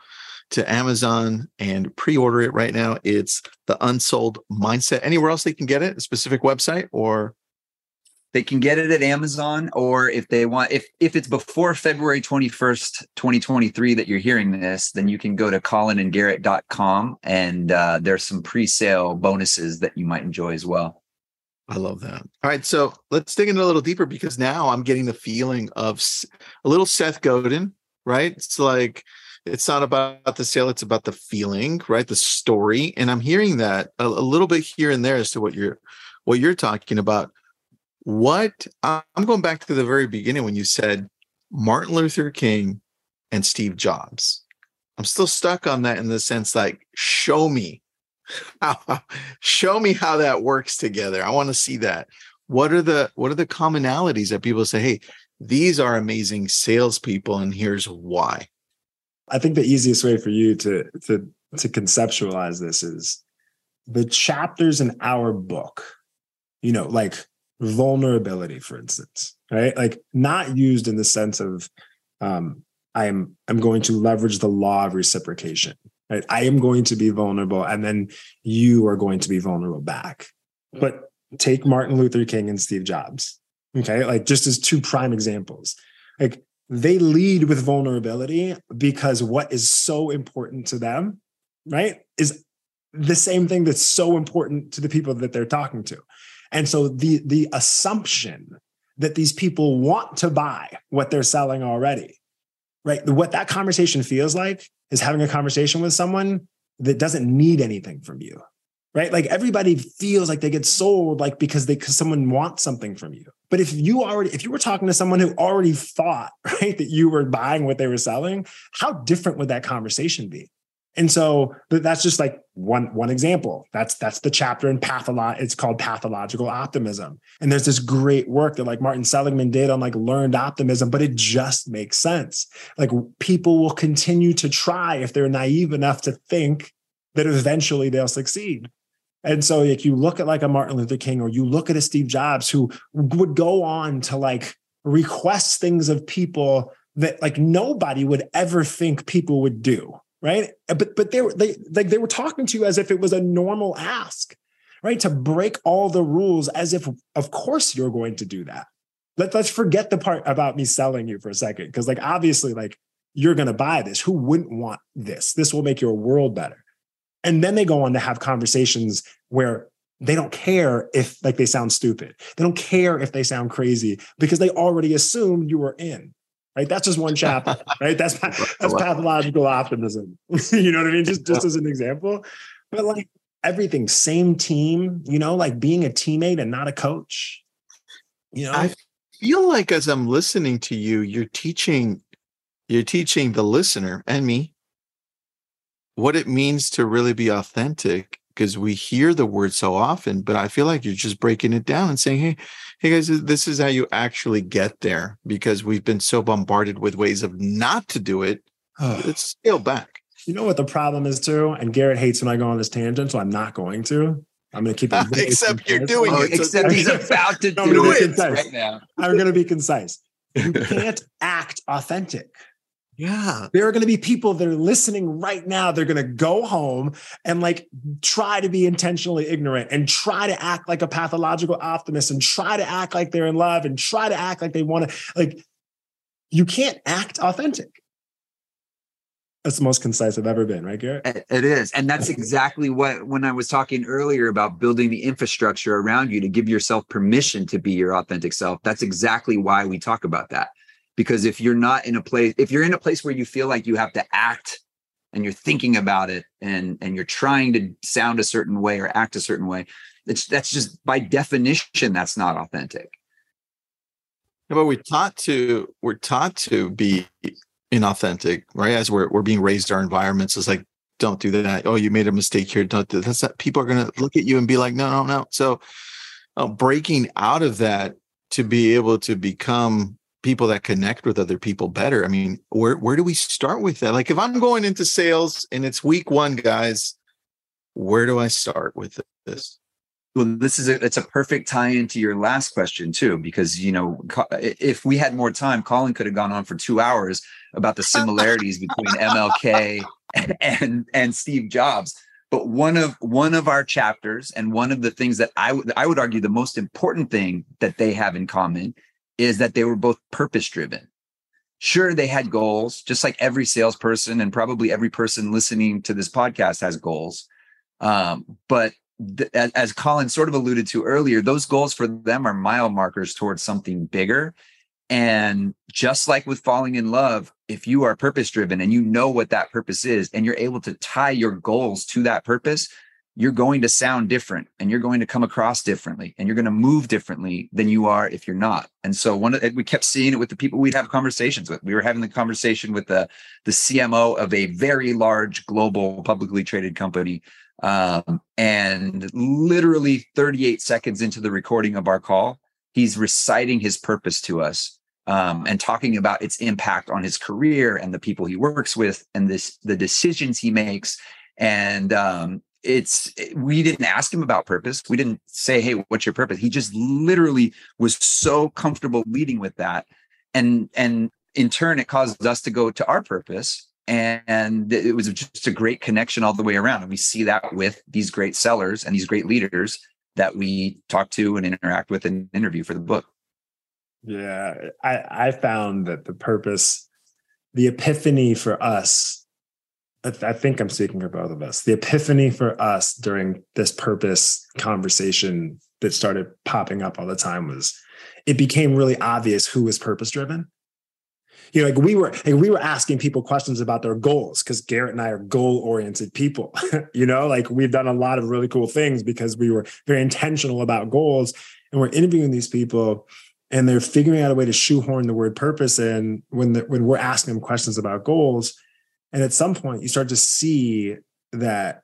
to Amazon and pre-order it right now. It's the Unsold Mindset. Anywhere else they can get it? A specific website or they can get it at Amazon, or if they want, if if it's before February 21st, 2023 that you're hearing this, then you can go to colinandgarrett.com and uh, there's some pre-sale bonuses that you might enjoy as well. I love that. All right, so let's dig in a little deeper because now I'm getting the feeling of a little Seth Godin, right? It's like it's not about the sale, it's about the feeling, right? The story. And I'm hearing that a, a little bit here and there as to what you're what you're talking about what uh, I'm going back to the very beginning when you said Martin Luther King and Steve Jobs. I'm still stuck on that in the sense like show me [LAUGHS] how, show me how that works together. I want to see that. What are the what are the commonalities that people say, hey, these are amazing salespeople, and here's why. I think the easiest way for you to to to conceptualize this is the chapters in our book, you know, like vulnerability, for instance, right? Like not used in the sense of um, I'm I'm going to leverage the law of reciprocation. Right? I am going to be vulnerable, and then you are going to be vulnerable back. But take Martin Luther King and Steve Jobs. Okay, like just as two prime examples. Like they lead with vulnerability because what is so important to them, right, is the same thing that's so important to the people that they're talking to. And so the the assumption that these people want to buy what they're selling already, right? What that conversation feels like is having a conversation with someone that doesn't need anything from you. Right? Like everybody feels like they get sold like because they because someone wants something from you. But if you already, if you were talking to someone who already thought, [LAUGHS] right, that you were buying what they were selling, how different would that conversation be? And so that's just like one one example. That's that's the chapter in patholo- It's called pathological optimism. And there's this great work that like Martin Seligman did on like learned optimism, but it just makes sense. Like people will continue to try if they're naive enough to think that eventually they'll succeed. And so like you look at like a Martin Luther King or you look at a Steve Jobs who would go on to like request things of people that like nobody would ever think people would do right? Uh, but but they were they like they were talking to you as if it was a normal ask, right? To break all the rules as if of course you're going to do that. Let, let's forget the part about me selling you for a second. Because like obviously, like you're gonna buy this. Who wouldn't want this? This will make your world better. And then they go on to have conversations where they don't care if like they sound stupid. They don't care if they sound crazy because they already assumed you were in right? That's just one chapter, [LAUGHS] right? That's that's pathological optimism. [LAUGHS] you know what I mean? Just just as an example. But like everything, same team, you know, like being a teammate and not a coach. You know, I feel like as I'm listening to you, you're teaching you're teaching the listener and me what it means to really be authentic because we hear the word so often, but I feel like you're just breaking it down and saying, hey, hey guys, this is how you actually get there because we've been so bombarded with ways of not to do it. Let's scale back. You know what the problem is too? And Garrett hates when I go on this tangent, so I'm not going to. I'm going to keep it. [LAUGHS] except you're doing oh, it. Except he's about to do it right now. I'm going to be concise. You [LAUGHS] can't act authentic. Yeah. There are going to be people that are listening right now. They're going to go home and like try to be intentionally ignorant and try to act like a pathological optimist and try to act like they're in love and try to act like they want to. Like, you can't act authentic. That's the most concise I've ever been, right, Garrett? It is. And that's [LAUGHS] exactly what, when I was talking earlier about building the infrastructure around you to give yourself permission to be your authentic self, that's exactly why we talk about that because if you're not in a place if you're in a place where you feel like you have to act and you're thinking about it and and you're trying to sound a certain way or act a certain way it's that's just by definition that's not authentic. But we're taught to we're taught to be inauthentic right? As we're, we're being raised our environments is like don't do that. Oh you made a mistake here. Don't do that. that's that people are going to look at you and be like no no no. So uh, breaking out of that to be able to become people that connect with other people better. I mean, where where do we start with that? Like if I'm going into sales and it's week 1 guys, where do I start with this? Well, this is a, it's a perfect tie into your last question too, because you know if we had more time, Colin could have gone on for two hours about the similarities between MLK and and Steve Jobs. But one of one of our chapters and one of the things that I I would argue the most important thing that they have in common is that they were both purpose driven. Sure, they had goals, just like every salesperson and probably every person listening to this podcast has goals. Um, but th- as Colin sort of alluded to earlier, those goals for them are mile markers towards something bigger. And just like with falling in love, if you are purpose driven and you know what that purpose is, and you're able to tie your goals to that purpose, you're going to sound different and you're going to come across differently and you're going to move differently than you are if you're not. And so one of, we kept seeing it with the people we'd have conversations with. We were having the conversation with the the CMO of a very large global publicly traded company. Um, and literally 38 seconds into the recording of our call, he's reciting his purpose to us um, and talking about its impact on his career and the people he works with and this the decisions he makes and um, it's we didn't ask him about purpose. We didn't say hey what's your purpose? He just literally was so comfortable leading with that. And and in turn it caused us to go to our purpose and it was just a great connection all the way around. And we see that with these great sellers and these great leaders that we talk to and interact with and interview for the book. Yeah i i found that the purpose the epiphany for us I think I'm speaking for both of us. The epiphany for us during this purpose conversation that started popping up all the time was it became really obvious who was purpose driven. You know, like we were like we were asking people questions about their goals because Garrett and I are goal oriented people. [LAUGHS] you know, like we've done a lot of really cool things because we were very intentional about goals and we're interviewing these people and they're figuring out a way to shoehorn the word purpose in when the, when we're asking them questions about goals and at some point you start to see that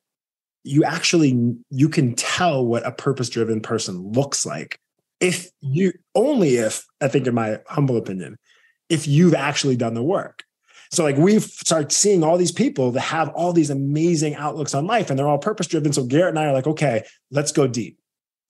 you actually you can tell what a purpose driven person looks like if you only if i think in my humble opinion if you've actually done the work. So like we've started seeing all these people that have all these amazing outlooks on life and they're all purpose driven so garrett and i are like okay let's go deep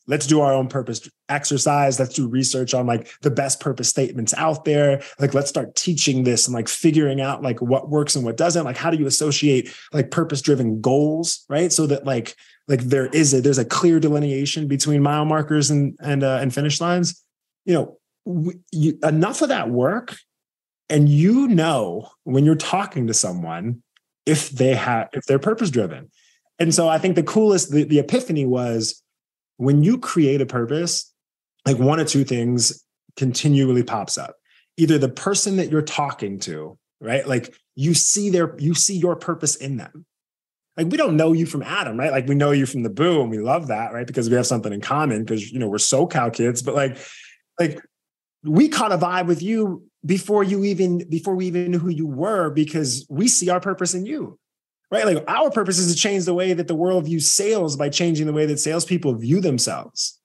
let's do our own purpose exercise. Let's do research on like the best purpose statements out there. Like let's start teaching this and like figuring out like what works and what doesn't. Like how do you associate like purpose driven goals right? So that like like there is a there's a clear delineation between mile markers and and uh, and finish lines. You know we, you, enough of that work and you know when you're talking to someone if they have if they're purpose driven and so i think the coolest the, the epiphany was when you create a purpose, like one or two things continually pops up. Either the person that you're talking to, right? Like you see their, you see your purpose in them. Like we don't know you from Adam, right? Like we know you from the boo and we love that, right? Because we have something in common because you know we're SoCal kids, but like, like we caught a vibe with you before you even before we even knew who you were because we see our purpose in you right? Like our purpose is to change the way that the world views sales by changing the way that salespeople view themselves.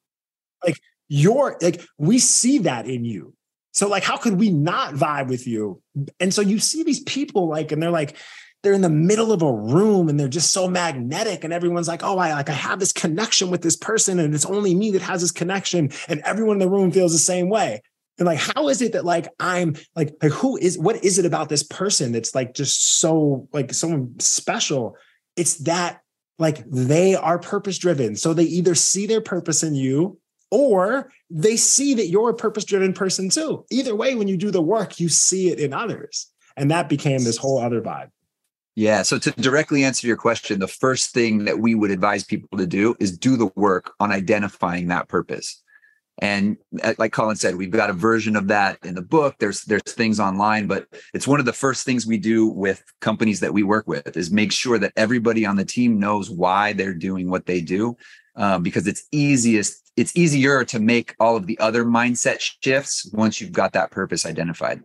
Like you're like we see that in you. So like, how could we not vibe with you? And so you see these people like, and they're like, they're in the middle of a room and they're just so magnetic and everyone's like oh i like i have this connection with this person and it's only me that has this connection and everyone in the room feels the same way and like how is it that like i'm like like who is what is it about this person that's like just so like someone special? It's that like they are purpose driven so they either see their purpose in you or they see that you're a purpose driven person too. Either way when you do the work you see it in others. And that became this whole other vibe. Yeah. So to directly answer your question, the first thing that we would advise people to do is do the work on identifying that purpose. And uh, like Colin said, we've got a version of that in the book. There's there's things online, but it's one of the first things we do with companies that we work with is make sure that everybody on the team knows why they're doing what they do, um, because it's easiest it's easier to make all of the other mindset shifts once you've got that purpose identified.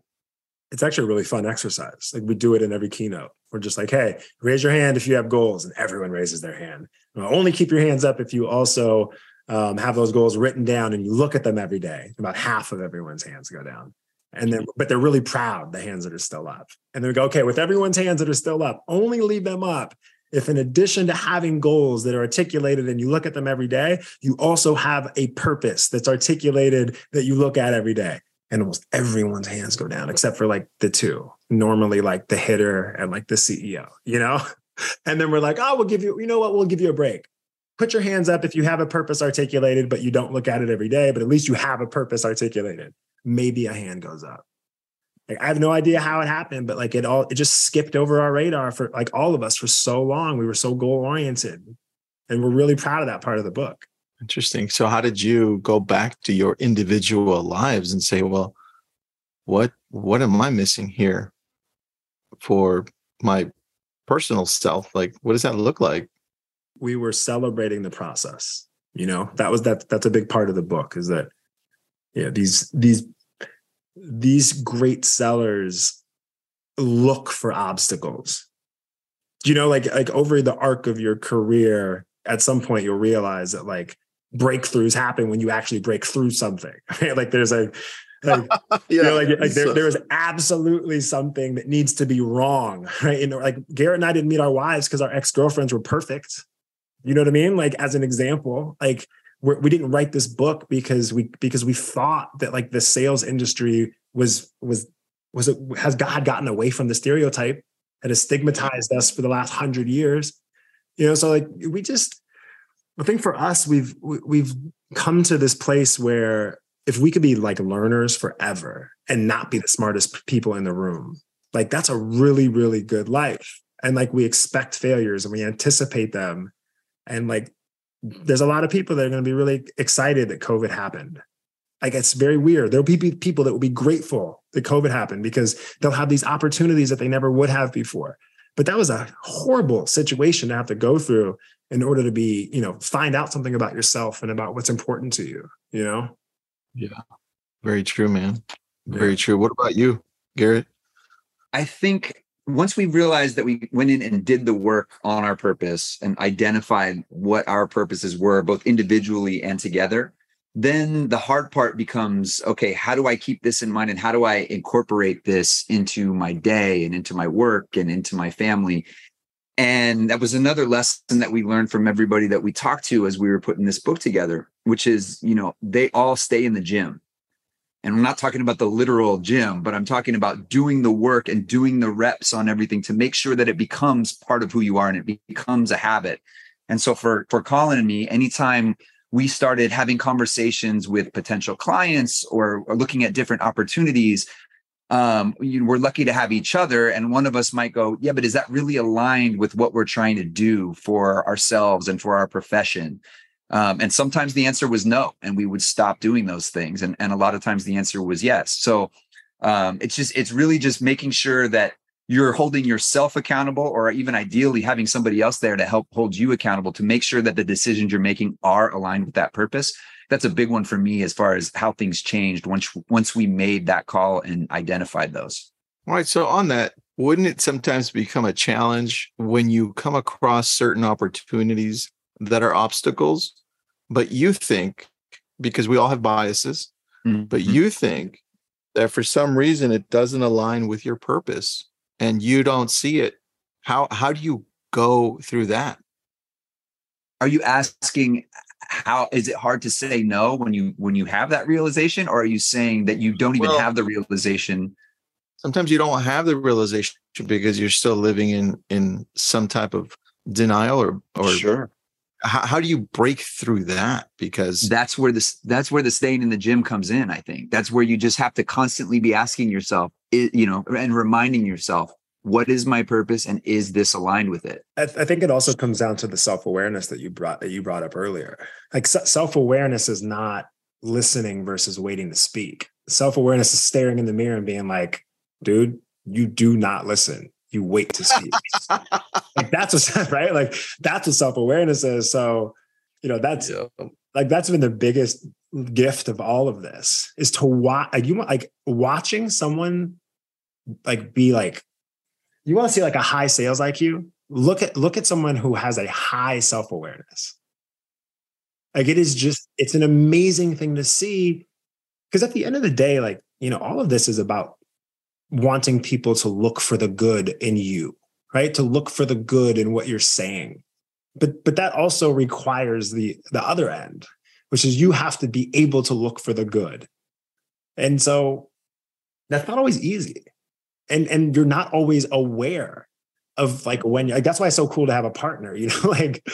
It's actually a really fun exercise. Like we do it in every keynote. We're just like, hey, raise your hand if you have goals, and everyone raises their hand. only keep your hands up if you also um, have those goals written down and you look at them every day. About half of everyone's hands go down. And then, but they're really proud, the hands that are still up. And then we go, okay, with everyone's hands that are still up, only leave them up if, in addition to having goals that are articulated and you look at them every day, you also have a purpose that's articulated that you look at every day. And almost everyone's hands go down except for like the two, normally like the hitter and like the CEO, you know? [LAUGHS] And then we're like, oh, we'll give you, you know what? We'll give you a break put your hands up if you have a purpose articulated, but you don't look at it every day, but at least you have a purpose articulated. Maybe a hand goes up. Like, I have no idea how it happened, but like it all, it just skipped over our radar for like all of us for so long. We were so goal oriented and we're really proud of that part of the book. Interesting. So how did you go back to your individual lives and say, well, what, what am I missing here for my personal self? Like, what does that look like? We were celebrating the process you know? That was that that's a big part of the book is that yeah these these these great sellers look for obstacles. You know like like over the arc of your career at some point you'll realize that like breakthroughs happen when you actually break through something [LAUGHS] like there's a like, [LAUGHS] yeah, you know, like, like there, there is absolutely something that needs to be wrong [LAUGHS] right? And like garrett and i didn't meet our wives because our ex-girlfriends were perfect you know what I mean? Like as an example, like we're, we did not write this book because we because we thought that like the sales industry was was was it has God gotten away from the stereotype that has stigmatized us for the last hundred years. You know, so like we just I think for us we've we've come to this place where if we could be like learners forever and not be the smartest people in the room, like that's a really really good life. And like we expect failures and we anticipate them and like, there's a lot of people that are going to be really excited that COVID happened. Like, it's very weird. There'll be people that will be grateful that COVID happened because they'll have these opportunities that they never would have before. But that was a horrible situation to have to go through in order to be, you know, find out something about yourself and about what's important to you, you know? Yeah. Very true, man. Very true. What about you, Garrett? I think once we realized that we went in and did the work on our purpose and identified what our purposes were, both individually and together, then the hard part becomes okay, how do I keep this in mind and how do I incorporate this into my day and into my work and into my family? And that was another lesson that we learned from everybody that we talked to as we were putting this book together, which is, you know, they all stay in the gym and I'm not talking about the literal gym, but I'm talking about doing the work and doing the reps on everything to make sure that it becomes part of who you are and it becomes a habit. And so for for Colin and me, anytime we started having conversations with potential clients or, or looking at different opportunities, um, you we're lucky to have each other. And one of us might go, yeah, but is that really aligned with what we're trying to do for ourselves and for our profession? Um, and sometimes the answer was no, and we would stop doing those things. And, and a lot of times the answer was yes. So um, it's just, it's really just making sure that you're holding yourself accountable, or even ideally having somebody else there to help hold you accountable to make sure that the decisions you're making are aligned with that purpose. That's a big one for me as far as how things changed once once we made that call and identified those. All right. So on that, wouldn't it sometimes become a challenge when you come across certain opportunities that are obstacles, but you think, because we all have biases, mm-hmm. but you think that for some reason it doesn't align with your purpose and you don't see it. How how do you go through that? Are you asking how is it hard to say no when you when you have that realization or are you saying that you don't even well, have the realization sometimes you don't have the realization because you're still living in in some type of denial or or sure how, how do you break through that? Because that's where this that's where the staying in the gym comes in i think. That's where you just have to constantly be asking yourself you know and reminding yourself what is my purpose and is this aligned with it? I, th- I think it also comes down to the self-awareness that you brought that you brought up earlier. Like self-awareness is not listening versus waiting to speak. Self-awareness is staring in the mirror and being like dude you do not listen you wait to speak. like that's what [LAUGHS] right. Like that's what self awareness is. So, you know, that's yeah. like that's been the biggest gift of all of this is to watch. Like you want like watching someone like be like you want to see like a high sales IQ. Look at look at someone who has a high self awareness. Like it is just it's an amazing thing to see because at the end of the day, like you know, all of this is about wanting people to look for the good in you, right? To look for the good in what you're saying. But but that also requires the the other end, which is you have to be able to look for the good. And so that's not always easy. And and you're not always aware of like when like that's why it's so cool to have a partner, you know, [LAUGHS] like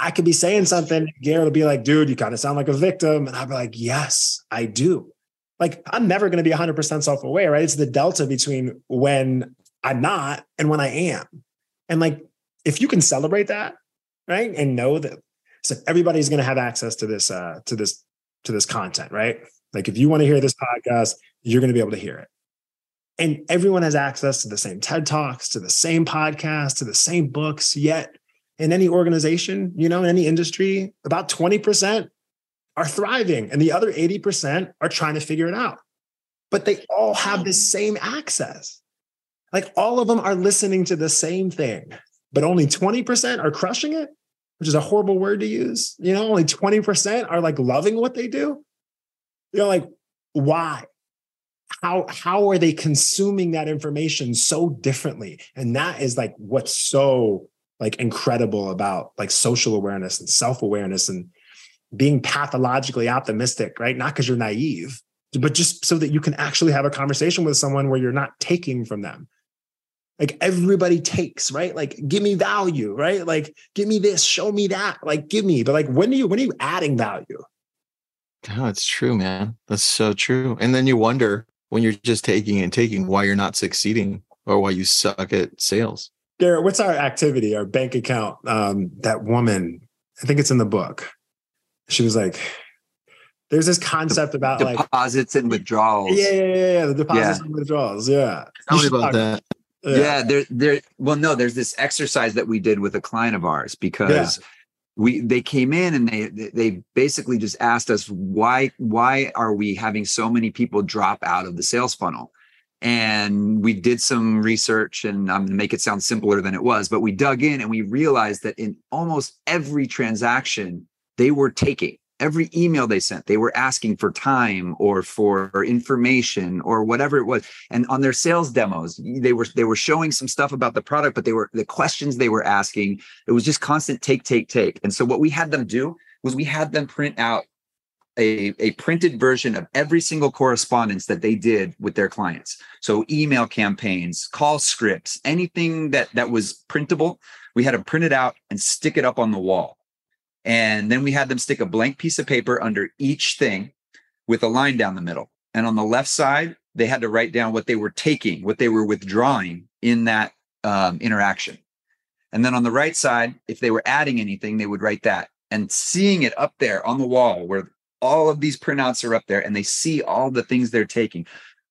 I could be saying something, will be like, dude, you kind of sound like a victim. And I'll be like, yes, I do like I'm never going to be 100% self aware, right? It's the delta between when I'm not and when I am. And like, if you can celebrate that, right? And know that so everybody's going to have access to this, uh, to this, to this content, right? Like if you want to hear this podcast, you're going to be able to hear it. And everyone has access to the same TED Talks, to the same podcast, to the same books. Yet in any organization, you know, in any industry, about 20% are thriving and the other 80% are trying to figure it out. But they all have the same access. Like all of them are listening to the same thing, but only 20% are crushing it, which is a horrible word to use. You know, only 20% are like loving what they do. You know, like why? How how are they consuming that information so differently? And that is like what's so like incredible about like social awareness and self-awareness and being pathologically optimistic, right? Not because you're naive, but just so that you can actually have a conversation with someone where you're not taking from them. Like everybody takes, right? Like give me value, right? Like give me this, show me that, like give me. But like when are you when are you adding value? Oh, it's true, man. That's so true. And then you wonder when you're just taking and taking why you're not succeeding or why you suck at sales. Garrett, what's our activity, our bank account? Um, that woman, I think it's in the book she was like, there's this concept about deposits like deposits and withdrawals. Yeah, yeah, yeah, yeah. The deposits yeah. and withdrawals. Yeah. Tell me about talk. that. Yeah. yeah, there, there. Well, no, there's this exercise that we did with a client of ours because we they came in and they they basically just asked us why why are we having so many people drop out of the sales funnel and we did some research and i'm going to make it sound simpler than it was but we dug in and we realized that in almost every transaction they were taking. Every email they sent they were asking for time or for information or whatever it was. And on their sales demos they were they were showing some stuff about the product but they were the questions they were asking it was just constant take take take. And so what we had them do was we had them print out a, a printed version of every single correspondence that they did with their clients. So email campaigns call scripts anything that that was printable we had them print it out and stick it up on the wall and then we had them stick a blank piece of paper under each thing with a line down the middle. And on the left side, they had to write down what they were taking, what they were withdrawing in that um, interaction. And then on the right side, if they were adding anything, they would write that. And seeing it up there on the wall where all of these printouts are up there and they see all the things they're taking.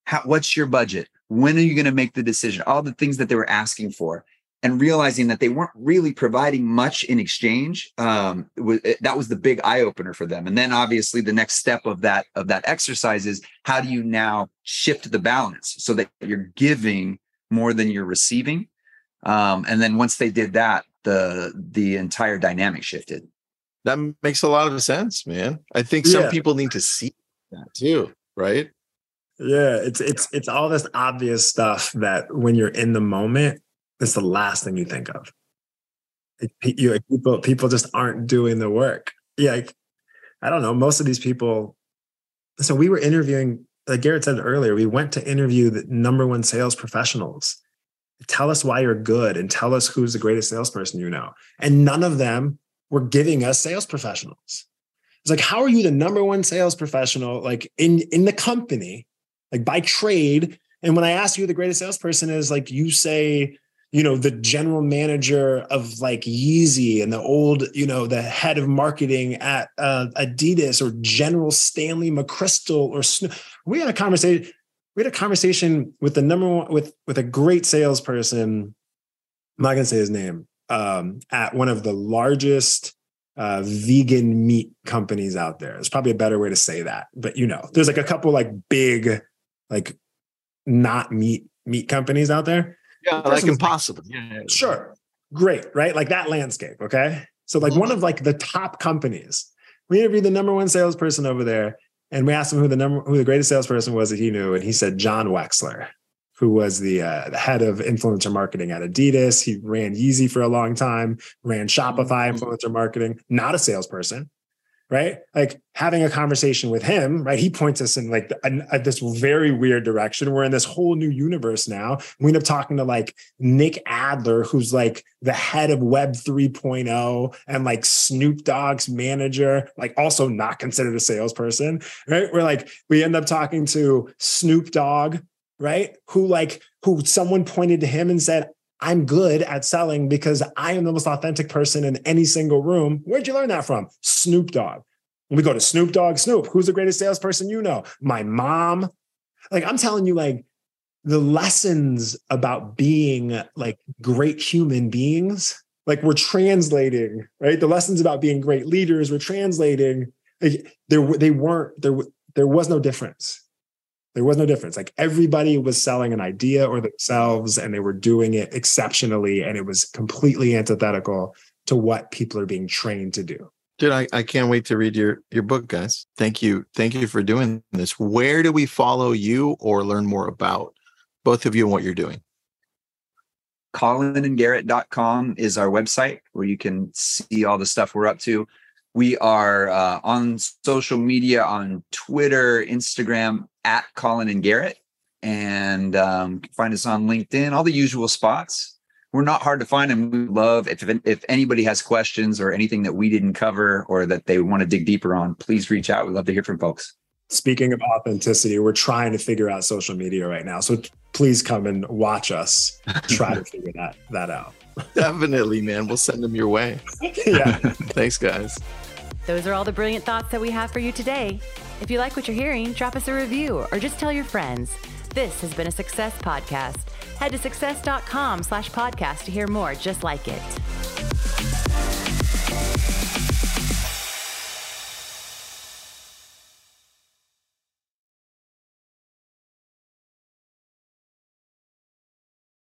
How, what's your budget? When are you going to make the decision? All the things that they were asking for and realizing that they weren't really providing much in exchange um, was, that was the big eye opener for them. And then obviously the next step of that of that exercise is how do you now shift the balance so that you're giving more than you're receiving? Um, and then once they did that the the entire dynamic shifted. That makes a lot of sense man. I think some Yeah. people need to see that too right? Yeah, it's it's it's all this obvious stuff that when you're in the moment, it's the last thing you think of. It, you, people people just aren't doing the work. Yeah, like, I don't know. Most of these people. So we were interviewing, like Garrett said earlier, we went to interview the number one sales professionals. Tell us why you're good and tell us who's the greatest salesperson you know. And none of them were giving us sales professionals. It's like, how are you the number one sales professional, like in in the company, like by trade? And when I ask you the greatest salesperson is, like you say, you know, the general manager of like Yeezy and the old, you know, the head of marketing at uh, Adidas or General Stanley McChrystal or Sno- we had a conversation. We had a conversation with the number one with with a great salesperson. I'm not gonna say his name. Um, at one of the largest uh, vegan meat companies out there. There's probably a better way to say that, but you know, there's like a couple like big, like not meat meat companies out there. Yeah like impossible yeah, yeah. Sure, great, right? Like that landscape. Okay, so like one of like the top companies. We interviewed the number one salesperson over there, and we asked him who the number who the greatest salesperson was that he knew, and he said Jon Wexler. Who was the, uh, the head of influencer marketing at Adidas? He ran Yeezy for a long time, ran Shopify Mhm. influencer marketing, not a salesperson, right? Like having a conversation with him, right? He points us in like a, this very weird direction. We're in this whole new universe now. We end up talking to like Nick Adler, who's like the head of Web 3.0 and like Snoop Dogg's manager, like also not considered a salesperson, right? We're like, we end up talking to Snoop Dogg, right? Who like, who someone pointed to him and said, I'm good at selling because I am the most authentic person in any single room. Where'd you learn that from? Snoop Dogg. We go to Snoop Dogg, Snoop, who's the greatest salesperson you know? My mom. Like, I'm telling you, like, the lessons about being like great human beings, like we're translating, right? The lessons about being great leaders, we're translating. Like, there, they weren't, there, there was no difference. There was no difference. Like everybody was selling an idea or themselves and they were doing it exceptionally. And it was completely antithetical to what people are being trained to do. Dude, I, I can't wait to read your your book, guys. Thank you. Thank you for doing this. Where do we follow you or learn more about both of you and what you're doing? colinandgarrett.com is our website where you can see all the stuff we're up to. We are uh, on social media on Twitter, Instagram at Colin and Garrett, and um, find us on LinkedIn, all the usual spots. We're not hard to find, and we love if if anybody has questions or anything that we didn't cover or that they want to dig deeper on. Please reach out. We'd love to hear from folks. Speaking of authenticity, we're trying to figure out social media right now. So please come and watch us try to [LAUGHS] figure that that out. Definitely, man. We'll send them your way. [LAUGHS] yeah. Thanks, guys. Those are all the brilliant thoughts that we have for you today. If you like what you're hearing, drop us a review or just tell your friends. This has been a Success Podcast. Head to success.com slash podcast to hear more just like it.